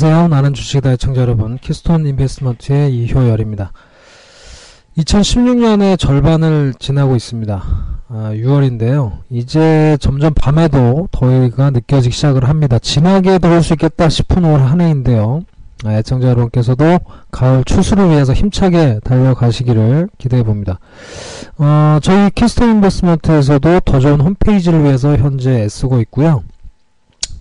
안녕하세요. 나는 주식이다 청자 여러분. 키스톤 인베스트먼트의 이효열입니다. 2016년의 절반을 지나고 있습니다. 아, 6월인데요. 이제 점점 밤에도 더위가 느껴지기 시작을 합니다. 진하게 더울 수 있겠다 싶은 올 한 해인데요. 아, 애청자 여러분께서도 가을 추수를 위해서 힘차게 달려가시기를 기대해 봅니다. 어, 저희 키스톤 인베스트먼트에서도 더 좋은 홈페이지를 위해서 현재 애쓰고 있고요.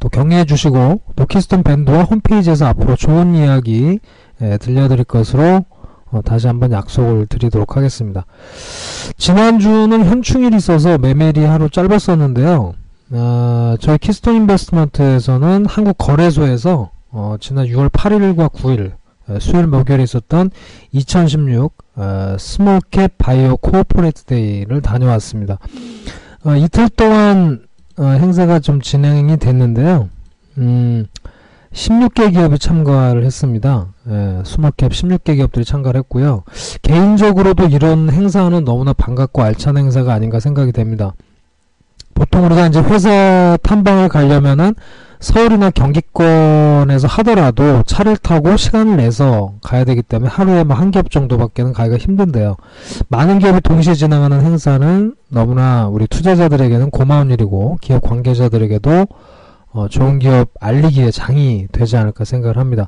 또 경애해 주시고 또 키스톤 밴드와 홈페이지에서 앞으로 좋은 이야기 예, 들려드릴 것으로 어, 다시 한번 약속을 드리도록 하겠습니다. 지난주는 현충일이 있어서 매매일이 하루 짧았었는데요. 어, 저희 키스톤 인베스트먼트에서는 한국 거래소에서 어, 지난 6월 8일과 9일 어, 수요일 목요일에 있었던 2016 어, small cap bio corporate day를 다녀왔습니다. 어, 이틀 동안 어, 행사가 좀 진행이 됐는데요. 음, 16개 기업이 참가를 했습니다. 예, 스몰캡 16개 기업들이 참가를 했고요. 개인적으로도 이런 행사는 너무나 반갑고 알찬 행사가 아닌가 생각이 됩니다. 보통 우리가 이제 회사 탐방을 가려면은 서울이나 경기권에서 하더라도 차를 타고 시간을 내서 가야 되기 때문에 하루에 뭐한 기업 정도밖에는 가기가 힘든데요. 많은 기업이 동시에 진행하는 행사는 너무나 우리 투자자들에게는 고마운 일이고 기업 관계자들에게도 어, 좋은 기업 알리기에 장이 되지 않을까 생각을 합니다.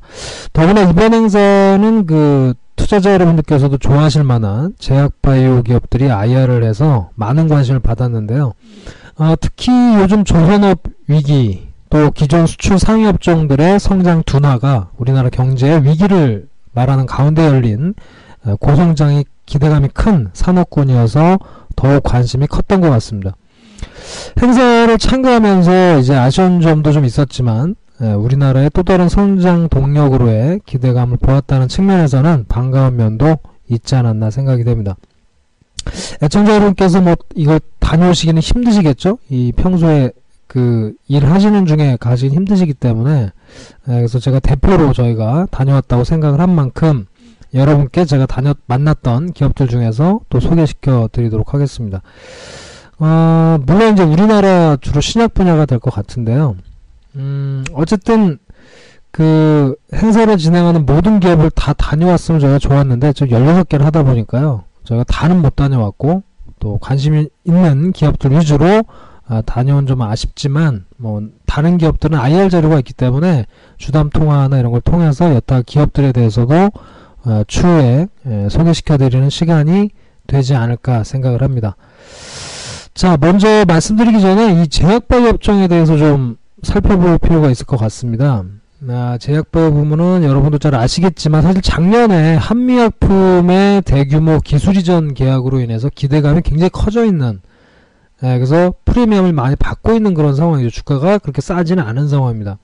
더구나 이번 행사는 그 투자자 여러분들께서도 좋아하실 만한 제약바이오 기업들이 IR을 해서 많은 관심을 받았는데요. 어, 특히 요즘 조선업 위기 또 기존 수출 상위 업종들의 성장 둔화가 우리나라 경제의 위기를 말하는 가운데 열린 어, 고성장이 기대감이 큰 산업군이어서 더욱 관심이 컸던 것 같습니다. 행사를 참가하면서 이제 아쉬운 점도 좀 있었지만 예, 우리나라의 또 다른 성장 동력으로의 기대감을 보았다는 측면에서는 반가운 면도 있지 않았나 생각이 됩니다. 애청자 여러분께서 뭐 이거 다녀오시기는 힘드시겠죠? 이 평소에 그 일하시는 중에 가시기 힘드시기 때문에 예, 그래서 제가 대표로 저희가 다녀왔다고 생각을 한 만큼 여러분께 제가 다녔 만났던 기업들 중에서 또 소개시켜 드리도록 하겠습니다. 어, 물론 이제 우리나라 주로 신약 분야가 될 것 같은데요. 음, 어쨌든 그 행사를 진행하는 모든 기업을 다 다녀왔으면 저희가 좋았는데 저 16개를 하다 보니까요. 저희가 다는 못 다녀왔고 또 관심이 있는 기업들 위주로 아, 다녀온 좀 아쉽지만 뭐 다른 기업들은 IR 자료가 있기 때문에 주담 통화나 이런 걸 통해서 여타 기업들에 대해서도 어, 추후에 예, 소개시켜 드리는 시간이 되지 않을까 생각을 합니다. 자, 먼저 말씀드리기 전에 이 제약바이오 업종에 대해서 좀 살펴볼 필요가 있을 것 같습니다. 아, 제약바이오 부문은 여러분도 잘 아시겠지만 사실 작년에 한미약품의 대규모 기술 이전 계약으로 인해서 기대감이 굉장히 커져 있는 예, 그래서 프리미엄을 많이 받고 있는 그런 상황이죠. 주가가 그렇게 싸지는 않은 상황입니다.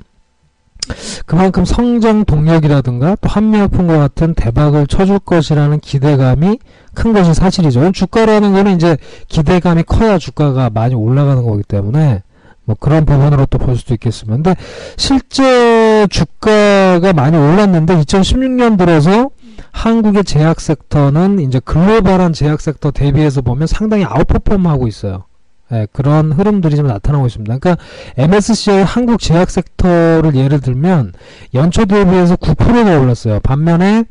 그만큼 성장 동력이라든가 또 한미약품과 같은 대박을 쳐줄 것이라는 기대감이 큰 것이 사실이죠. 주가라는 거는 이제 기대감이 커야 주가가 많이 올라가는 거기 때문에 뭐 그런 부분으로 또 볼 수도 있겠습니다. 근데 실제 주가가 많이 올랐는데 2016년 들어서 한국의 제약 섹터는 이제 글로벌한 제약 섹터 대비해서 보면 상당히 아웃퍼폼 하고 있어요. 예, 그런 흐름들이 좀 나타나고 있습니다. 그러니까 MSCI 한국 제약 섹터를 예를 들면 연초 대비해서 9%가 올랐어요. 반면에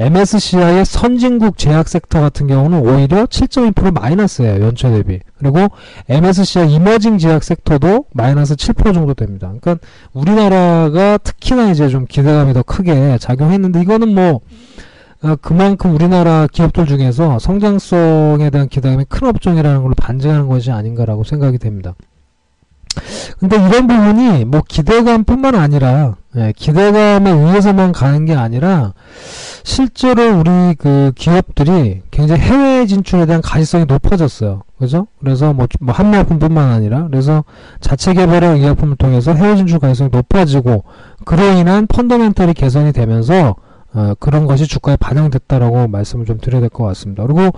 MSCI의 선진국 제약 섹터 같은 경우는 오히려 7.2% 마이너스예요. 연초 대비. 그리고 MSCI 이머징 제약 섹터도 마이너스 7% 정도 됩니다. 그러니까 우리나라가 특히나 이제 좀 기대감이 더 크게 작용했는데 이거는 뭐 어, 그만큼 우리나라 기업들 중에서 성장성에 대한 기대감이 큰 업종이라는 걸 반증하는 것이 아닌가라고 생각이 됩니다. 근데 이런 부분이 뭐 기대감뿐만 아니라 예, 기대감에 의해서만 가는 게 아니라 실제로 우리 그 기업들이 굉장히 해외 진출에 대한 가시성이 높아졌어요. 그죠? 그래서 뭐, 뭐 한미약품뿐만 아니라 그래서 자체 개발형 의약품을 통해서 해외 진출 가능성이 높아지고 그로 인한 펀더멘털이 개선이 되면서 어, 그런 것이 주가에 반영됐다라고 말씀을 좀 드려야 될 것 같습니다. 그리고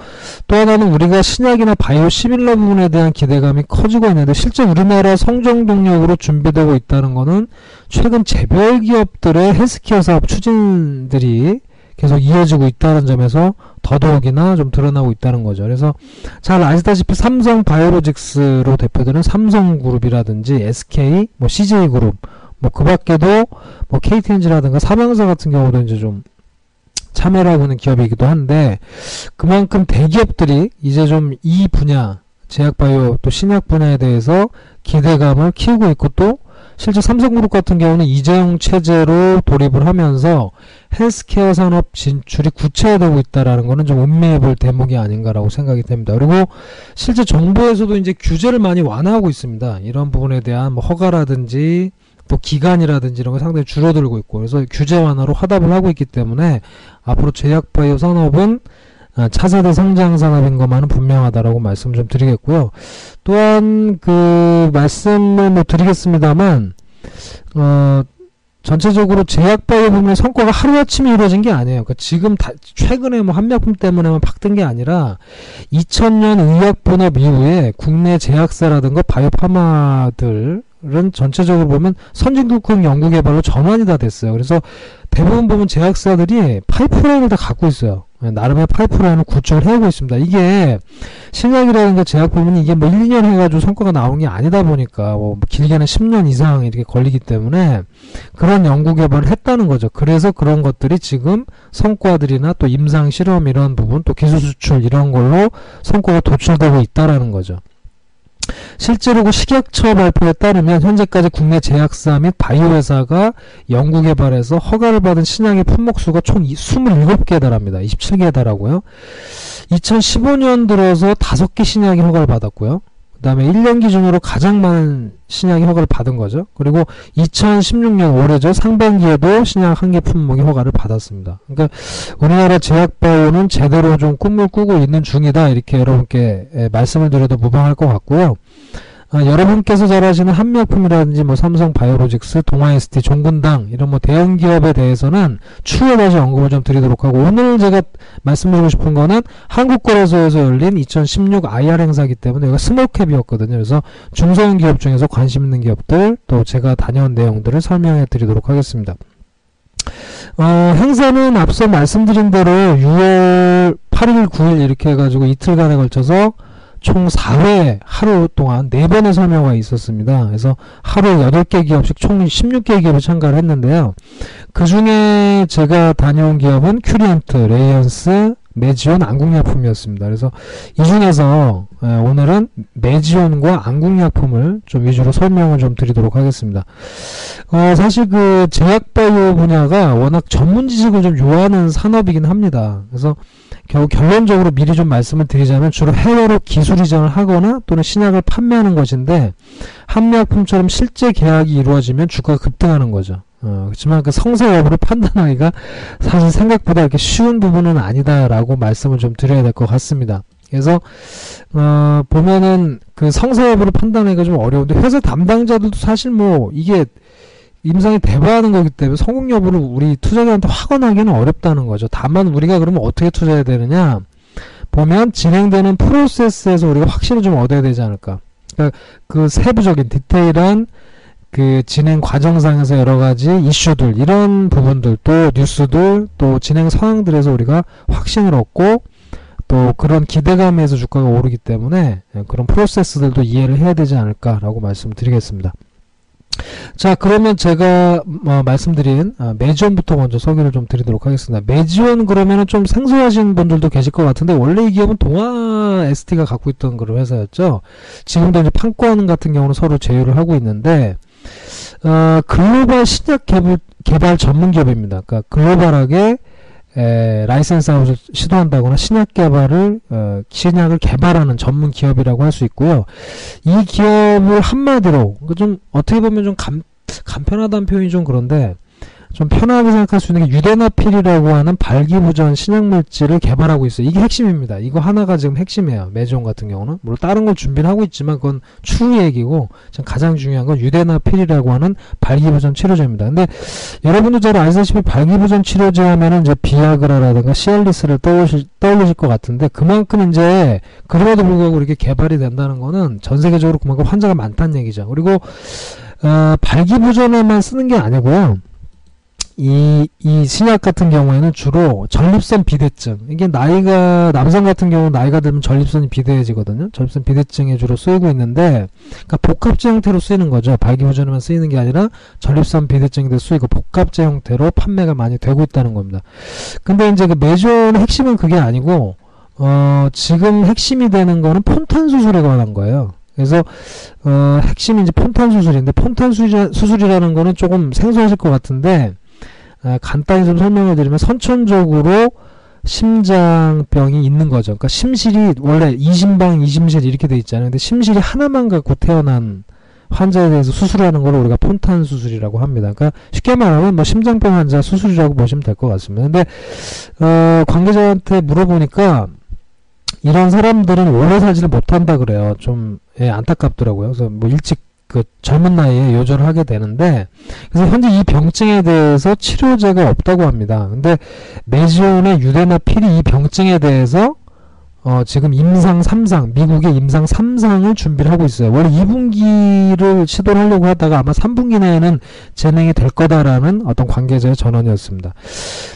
또 하나는 우리가 신약이나 바이오 시밀러 부분에 대한 기대감이 커지고 있는데 실제 우리나라 성장 동력으로 준비되고 있다는 것은 최근 재벌 기업들의 헬스케어 사업 추진들이 계속 이어지고 있다는 점에서 더더욱이나 좀 드러나고 있다는 거죠. 그래서 잘 아시다시피 삼성 바이오로직스로 대표되는 삼성그룹이라든지 SK, 뭐 CJ그룹, 뭐 그 밖에도 뭐 KTNG라든가 삼양사 같은 경우도 이제 좀 참여를 하고 있는 기업이기도 한데 그만큼 대기업들이 이제 좀 이 분야 제약바이오 또 신약 분야에 대해서 기대감을 키우고 있고 또 실제 삼성그룹 같은 경우는 이재용 체제로 돌입을 하면서 헬스케어 산업 진출이 구체화되고 있다라는 거는 좀 음미해 볼 대목이 아닌가라고 생각이 됩니다. 그리고 실제 정부에서도 이제 규제를 많이 완화하고 있습니다. 이런 부분에 대한 뭐 허가라든지 또 기간이라든지 이런 거 상당히 줄어들고 있고 그래서 규제 완화로 화답을 하고 있기 때문에 앞으로 제약바이오 산업은 아, 차세대 성장 산업인 것만은 분명하다라고 말씀 좀 드리겠고요. 또한 그 말씀을 뭐 드리겠습니다만 어 전체적으로 제약바이오 부문의 성과가 하루아침에 이루어진 게 아니에요. 그러니까 지금 다 최근에 뭐 한약품 때문에만 팍뜬 게 아니라 2000년 의약분업 이후에 국내 제약사라든가 바이오파마들 은 전체적으로 보면 선진국형 연구 개발로 전환이 다 됐어요. 그래서 대부분 보면 제약사들이 파이프라인을 다 갖고 있어요. 나름의 파이프라인을 구축을 해오고 있습니다. 이게 신약이라든가 제약 부분이 이게 뭐 1, 2년 해가지고 성과가 나온 게 아니다 보니까 뭐 길게는 10년 이상 이렇게 걸리기 때문에 그런 연구 개발을 했다는 거죠. 그래서 그런 것들이 지금 성과들이나 또 임상 실험 이런 부분 또 기술 수출 이런 걸로 성과가 도출되고 있다라는 거죠. 실제로 그 식약처 발표에 따르면 현재까지 국내 제약사 및 바이오 회사가 연구 개발에서 허가를 받은 신약의 품목수가 총 27개에 달합니다. 27개에 달하고요. 2015년 들어서 5개 신약이 허가를 받았고요. 그 다음에 1년 기준으로 가장 많은 신약이 허가를 받은 거죠. 그리고 2016년 올해죠. 상반기에도 신약 한 개 품목이 허가를 받았습니다. 그러니까 우리나라 제약바이오는 제대로 좀 꿈을 꾸고 있는 중이다. 이렇게 여러분께 말씀을 드려도 무방할 것 같고요. 아, 여러분께서 잘 아시는 한미약품이라든지 뭐 삼성 바이오로직스, 동아에스티, 종군당 이런 뭐 대형 기업에 대해서는 추후에 다시 언급을 좀 드리도록 하고 오늘 제가 말씀드리고 싶은 거는 한국거래소에서 열린 2016 IR 행사기 때문에 이거 스몰캡이었거든요. 그래서 중소형 기업 중에서 관심 있는 기업들 또 제가 다녀온 내용들을 설명해 드리도록 하겠습니다. 어, 행사는 앞서 말씀드린 대로 6월 8일, 9일 이렇게 해가지고 이틀간에 걸쳐서 총 4회 하루 동안 4번의 설명회가 있었습니다. 그래서 하루 8개 기업씩 총 16개 기업이 참가를 했는데요. 그 중에 제가 다녀온 기업은 큐리언트, 레이언스, 메지온, 안국약품이었습니다. 그래서 이 중에서 오늘은 메지온과 안국약품을 좀 위주로 설명을 좀 드리도록 하겠습니다. 어, 사실 그 제약바이오 분야가 워낙 전문 지식을 좀 요하는 산업이긴 합니다. 그래서 결국 결론적으로 미리 좀 말씀을 드리자면 주로 해외로 기술 이전을 하거나 또는 신약을 판매하는 것인데 한미약품처럼 실제 계약이 이루어지면 주가가 급등하는 거죠. 어, 그렇지만 그 성사 여부를 판단하기가 사실 생각보다 이렇게 쉬운 부분은 아니다라고 말씀을 좀 드려야 될 것 같습니다. 그래서 어, 보면은 그 성사 여부를 판단하기가 좀 어려운데 회사 담당자들도 사실 뭐 이게 임상이 대박하는 거기 때문에 성공 여부를 우리 투자자한테 확언하기는 어렵다는 거죠. 다만 우리가 그러면 어떻게 투자해야 되느냐? 보면 진행되는 프로세스에서 우리가 확신을 좀 얻어야 되지 않을까. 그러니까 그 세부적인 디테일한 그 진행 과정상에서 여러 가지 이슈들 이런 부분들 또 뉴스들 또 진행 상황들에서 우리가 확신을 얻고 또 그런 기대감에서 주가가 오르기 때문에 그런 프로세스들도 이해를 해야 되지 않을까라고 말씀드리겠습니다. 자 그러면 제가 어, 말씀드린 아, 매지원부터 먼저 소개를 좀 드리도록 하겠습니다. 매지원 그러면은 좀 생소하신 분들도 계실 것 같은데 원래 이 기업은 동아 ST가 갖고 있던 그런 회사였죠. 지금도 이제 판권 같은 경우는 서로 제휴를 하고 있는데 어, 글로벌 신약 개발, 개발 전문 기업입니다. 그러니까 글로벌하게 에, license out을 시도한다거나 신약 개발을 어, 신약을 개발하는 전문 기업이라고 할 수 있고요. 이 기업을 한마디로 그좀 어떻게 보면 좀 간, 간편하다는 표현이 좀 그런데 좀 편하게 생각할 수 있는 게 유데나필이라고 하는 발기부전 신약 물질을 개발하고 있어요. 이게 핵심입니다. 이거 하나가 지금 핵심이에요. 메지온 같은 경우는 물론 다른 걸 준비를 하고 있지만 그건 추후 얘기고 지금 가장 중요한 건 유데나필이라고 하는 발기부전 치료제입니다. 근데 여러분도 잘 아시다시피 발기부전 치료제 하면은 이제 비아그라라든가 시알리스를 떠오르실, 떠올리실 것 같은데 그만큼 이제 그럼에도 불구하고 이렇게 개발이 된다는 거는 전 세계적으로 그만큼 환자가 많다는 얘기죠. 그리고 어, 발기부전에만 쓰는 게 아니고요. 이, 이 신약 같은 경우에는 주로 전립선 비대증. 이게 나이가, 남성 같은 경우 나이가 들면 전립선이 비대해지거든요. 전립선 비대증에 주로 쓰이고 있는데, 그러니까 복합제 형태로 쓰이는 거죠. 발기부전에만 쓰이는 게 아니라 전립선 비대증에도 쓰이고 복합제 형태로 판매가 많이 되고 있다는 겁니다. 근데 이제 그 메존의 핵심은 그게 아니고, 어, 지금 핵심이 되는 거는 폰탄 수술에 관한 거예요. 그래서 어, 핵심이 이제 폰탄 수술인데 폰탄 수술이, 수술이라는 거는 조금 생소하실 것 같은데 아, 간단히 좀 설명을 드리면 선천적으로 심장병이 있는 거죠. 그러니까 심실이 원래 이심방, 이심실 이렇게 돼 있잖아요. 근데 심실이 하나만 갖고 태어난 환자에 대해서 수술하는 걸 우리가 폰탄 수술이라고 합니다. 그러니까 쉽게 말하면 뭐 심장병 환자 수술이라고 보시면 될 것 같습니다. 근데 어, 관계자한테 물어보니까 이런 사람들은 오래 살지를 못한다 그래요. 좀 예, 안타깝더라고요. 그래서 뭐 일찍 그 젊은 나이에 요절을 하게 되는데 그래서 현재 이 병증에 대해서 치료제가 없다고 합니다. 근데 메지온의 유대나 필이 이 병증에 대해서 어, 지금 임상 3상, 미국의 임상 3상을 준비를 하고 있어요. 원래 2분기를 시도를 하려고 하다가 아마 3분기 내에는 진행이 될 거다라는 어떤 관계자의 전언이었습니다.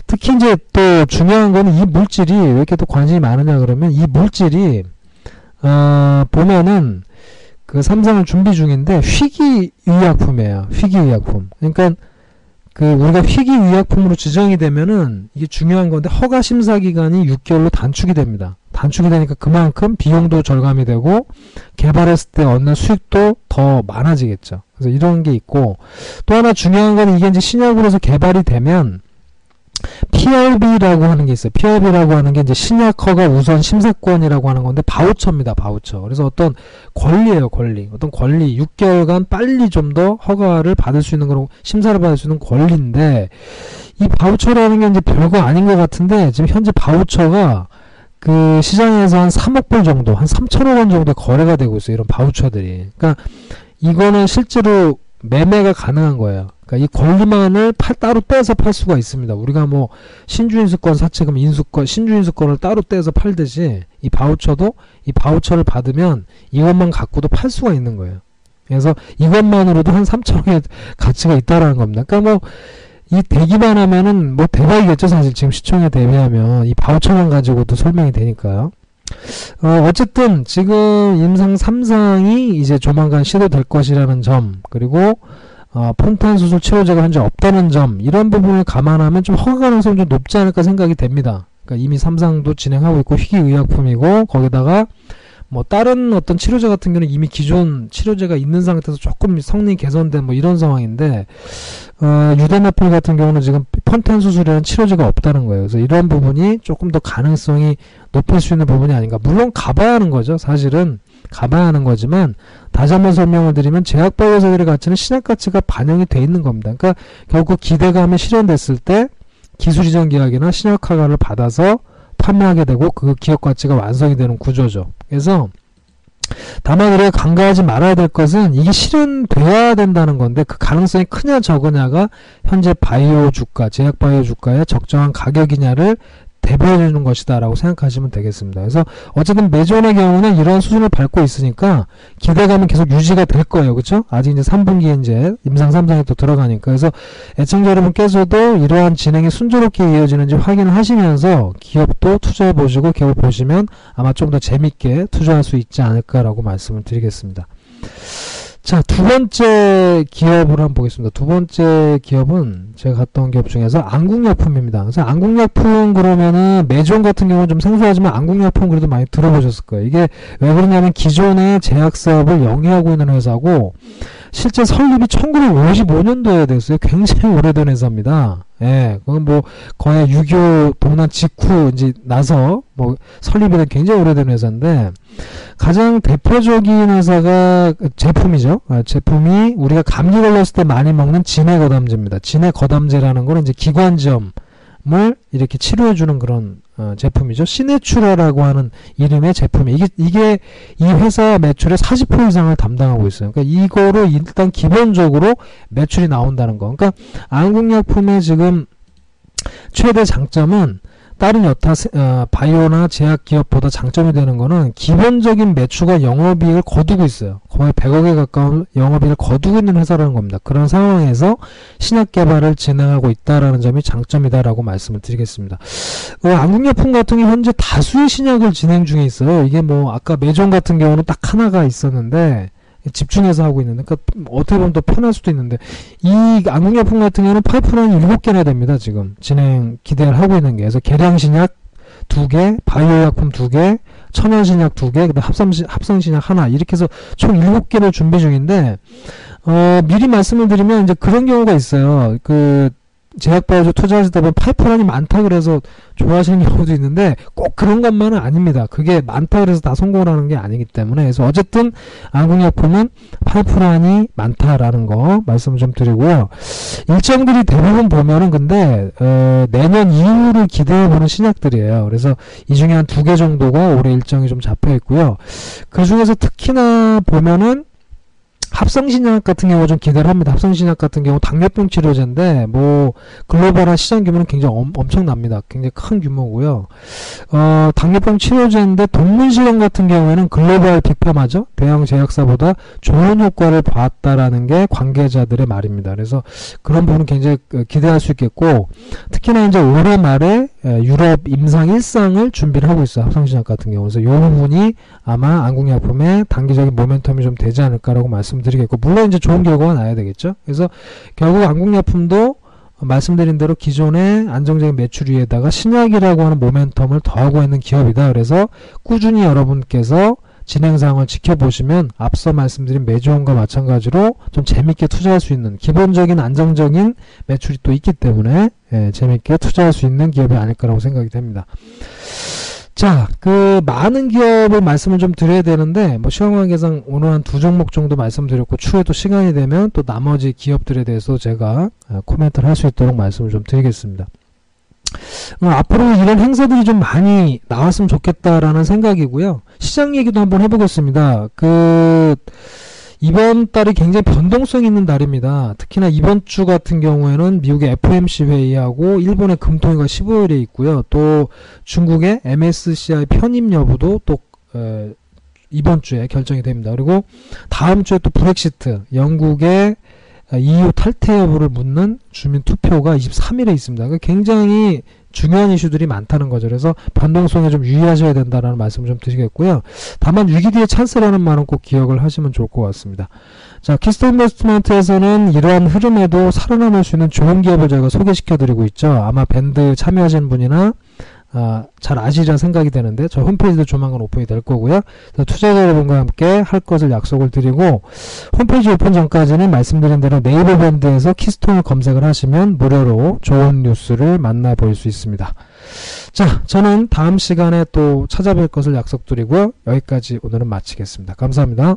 특히 이제 또 중요한 거는 이 물질이 왜 이렇게 또 관심이 많으냐 그러면 이 물질이 어, 보면은 그 3상을 준비 중인데 희귀 의약품이에요. 희귀 의약품. 그러니까 그 우리가 희귀 의약품으로 지정이 되면은 이게 중요한 건데 허가 심사 기간이 6개월로 단축이 됩니다. 단축이 되니까 그만큼 비용도 절감이 되고 개발했을 때 얻는 수익도 더 많아지겠죠. 그래서 이런 게 있고 또 하나 중요한 건 이게 이제 신약으로 해서 개발이 되면 PRB라고 하는 게 있어요. PRB라고 하는 게 이제 신약 허가 우선 심사권이라고 하는 건데 바우처입니다. 바우처. 그래서 어떤 권리예요, 권리. 어떤 권리. 6개월간 빨리 좀 더 허가를 받을 수 있는 그런 심사를 받을 수 있는 권리인데 이 바우처라는 게 이제 별거 아닌 것 같은데 지금 현재 바우처가 그 시장에서 한 3억 불 정도, 한 3천억 원 정도 거래가 되고 있어요. 이런 바우처들이. 그러니까 이거는 실제로 매매가 가능한 거예요. 그러니까 이 권리만을 팔, 따로 떼서 팔 수가 있습니다. 우리가 뭐 신주인수권, 사채금, 인수권, 신주인수권을 따로 떼서 팔듯이 이 바우처도 이 바우처를 받으면 이것만 갖고도 팔 수가 있는 거예요. 그래서 이것만으로도 한 3천억의 가치가 있다라는 겁니다. 그러니까 뭐 이 대기만 하면은 뭐 대박이겠죠 사실 지금 시청에 대비하면 이 바우처만 가지고도 설명이 되니까요. 어, 어쨌든 지금 임상 3상이 이제 조만간 시도될 것이라는 점 그리고 어, 폰탄 수술 치료제가 현재 없다는 점 이런 부분을 감안하면 좀 허가 가능성이 좀 높지 않을까 생각이 됩니다. 그러니까 이미 3상도 진행하고 있고 희귀 의약품이고 거기다가 뭐 다른 어떤 치료제 같은 경우는 이미 기존 치료제가 있는 상태에서 조금 성능이 개선된 뭐 이런 상황인데 어, 유대나필 같은 경우는 지금 폰탄 수술이라는 치료제가 없다는 거예요. 그래서 이런 부분이 조금 더 가능성이 높일 수 있는 부분이 아닌가. 물론 가봐야 하는 거죠. 사실은 가봐야 하는 거지만 다시 한번 설명을 드리면 제약바이오 회사들의 가치는 신약 가치가 반영이 돼 있는 겁니다. 그러니까 결국 기대감이 실현됐을 때 기술 이전 계약이나 신약 허가를 받아서 판매하게 되고 그 기업 가치가 완성이 되는 구조죠. 그래서 다만 우리가 간과하지 말아야 될 것은 이게 실현돼야 된다는 건데 그 가능성이 크냐 적으냐가 현재 바이오 주가, 제약 바이오 주가의 적정한 가격이냐를 대비해 주는 것이다 라고 생각하시면 되겠습니다. 그래서 어쨌든 메존의 경우는 이런 수준을 밟고 있으니까 기대감은 계속 유지가 될 거예요. 그렇죠? 아직 이제 3분기에 이제 임상 3상에 또 들어가니까 그래서 애청자 여러분께서도 이러한 진행이 순조롭게 이어지는지 확인을 하시면서 기업도 투자해 보시고 기업을 보시면 아마 좀 더 재밌게 투자할 수 있지 않을까라고 말씀을 드리겠습니다. 자, 두 번째 기업을 한번 보겠습니다. 두 번째 기업은 제가 온 기업 중에서 안국약품입니다. 그래서 안국약품 그러면은 메종 같은 경우는 좀 생소하지만 안국약품 그래도 많이 들어보셨을 거예요. 이게 왜 그러냐면 기존의 제약 사업을 영위하고 있는 회사고 실제 설립이 1955년도에 됐어요. 굉장히 오래된 회사입니다. 예, 그건 뭐 거의 6.25 동란 직후 이제 나서 뭐 설립이 된 굉장히 오래된 회사인데 가장 대표적인 회사가 제품이죠. 아, 제품이 우리가 감기 걸렸을 때 많이 먹는 진해 거담제입니다. 진해 거담제라는 거는 이제 기관지염 을 이렇게 치료해 주는 그런 어, 제품이죠. 시네츄라라고 하는 이름의 제품이 이게 이게 이 회사 매출의 40% 이상을 담당하고 있어요. 그러니까 이거로 일단 기본적으로 매출이 나온다는 거. 그러니까 안국약품의 지금 최대 장점은 다른 여타 어, 바이오나 제약 기업보다 장점이 되는 거는 기본적인 매출과 영업이익을 거두고 있어요. 거의 100억에 가까운 영업이익을 거두고 있는 회사라는 겁니다. 그런 상황에서 신약 개발을 진행하고 있다라는 점이 장점이다라고 말씀을 드리겠습니다. 어, 안국약품 같은 경우 현재 다수의 신약을 진행 중에 있어요. 이게 뭐 아까 매종 같은 경우는 딱 하나가 있었는데 집중해서 하고 있는데, 그러니까 어떻게 보면 더 편할 수도 있는데, 이 안국약품 같은 경우는 파이프라인 7개나 됩니다, 지금. 진행 기대를 하고 있는 게. 그래서 계량신약 2개, 바이오약품 2개, 천연신약 2개, 그 다음 합성신, 합성신약 하나, 이렇게 해서 총 7개를 준비 중인데, 어, 미리 말씀을 드리면, 이제 그런 경우가 있어요. 그, 제약바이오 투자하시다 보면 파이프라인이 많다 그래서 좋아하시는 경우도 있는데 꼭 그런 것만은 아닙니다. 그게 많다 그래서 다 성공을 하는 게 아니기 때문에 그래서 어쨌든 안국약품은 파이프라인이 많다라는 거 말씀을 좀 드리고요. 일정들이 대부분 보면은 근데 어, 내년 이후를 기대해 보는 신약들이에요. 그래서 이 중에 한 두 개 정도가 올해 일정이 좀 잡혀 있고요. 그 중에서 특히나 보면은 합성신약 같은 경우 좀 기대를 합니다. 합성신약 같은 경우 당뇨병 치료제인데 뭐 글로벌한 시장 규모는 굉장히 엄, 청납니다 굉장히 큰 규모고요. 어, 당뇨병 치료제인데 동물 실험 같은 경우에는 글로벌 빅파마죠. 대형 제약사보다 좋은 효과를 봤다라는 게 관계자들의 말입니다. 그래서 그런 부분은 굉장히 그 기대할 수 있겠고 특히나 이제 올해 말에 유럽 임상 1상을 준비를 하고 있어요. 합성신약 같은 경우. 그래서 이 부분이 아마 안국약품의 단기적인 모멘텀이 좀 되지 않을까라고 말씀드 리겠고, 물론 이제 좋은 결과가 나야 되겠죠. 그래서 결국 안국약품도 말씀드린 대로 기존의 안정적인 매출 위에다가 신약이라고 하는 모멘텀을 더하고 있는 기업이다. 그래서 꾸준히 여러분께서 진행 상황을 지켜보시면 앞서 말씀드린 매주원과 마찬가지로 좀 재밌게 투자할 수 있는 기본적인 안정적인 매출이 또 있기 때문에 예, 재밌게 투자할 수 있는 기업이 아닐까라고 생각이 됩니다. 자, 그 많은 기업을 말씀을 좀 드려야 되는데 뭐 시간 관계상 오늘 한 두 종목 정도 말씀드렸고 추후에 또 시간이 되면 또 나머지 기업들에 대해서 제가 아, 코멘트를 할 수 있도록 말씀을 좀 드리겠습니다. 어, 앞으로 이런 행사들이 좀 많이 나왔으면 좋겠다라는 생각이고요. 시장 얘기도 한번 해보겠습니다. 그 이번 달이 굉장히 변동성 있는 달입니다. 특히나 이번 주 같은 경우에는 미국의 FOMC 회의하고 일본의 금통위가 15일에 있고요. 또 중국의 MSCI 편입 여부도 또 에, 이번 주에 결정이 됩니다. 그리고 다음 주에 또 브렉시트, 영국의 EU 탈퇴 여부를 묻는 주민 투표가 23일에 있습니다. 그러니까 굉장히 중요한 이슈들이 많다는 거죠. 그래서 변동성에 좀 유의하셔야 된다는 말씀을 좀 드리겠고요. 다만 위기 뒤에 찬스라는 말은 꼭 기억을 하시면 좋을 것 같습니다. 자, 키스톤 인베스트먼트에서는 이러한 흐름에도 살아남을 수 있는 좋은 기업을 저희가 소개시켜 드리고 있죠. 아마 밴드 참여하신 분이나 아, 잘 아시리라 생각이 되는데 저 홈페이지도 조만간 오픈이 될 거고요. 투자자 여러분과 함께 할 것을 약속을 드리고 홈페이지 오픈 전까지는 말씀드린 대로 네이버 밴드에서 키스톤을 검색을 하시면 무료로 좋은 뉴스를 만나볼 수 있습니다. 자, 저는 다음 시간에 또 찾아뵐 것을 약속드리고요. 여기까지 오늘은 마치겠습니다. 감사합니다.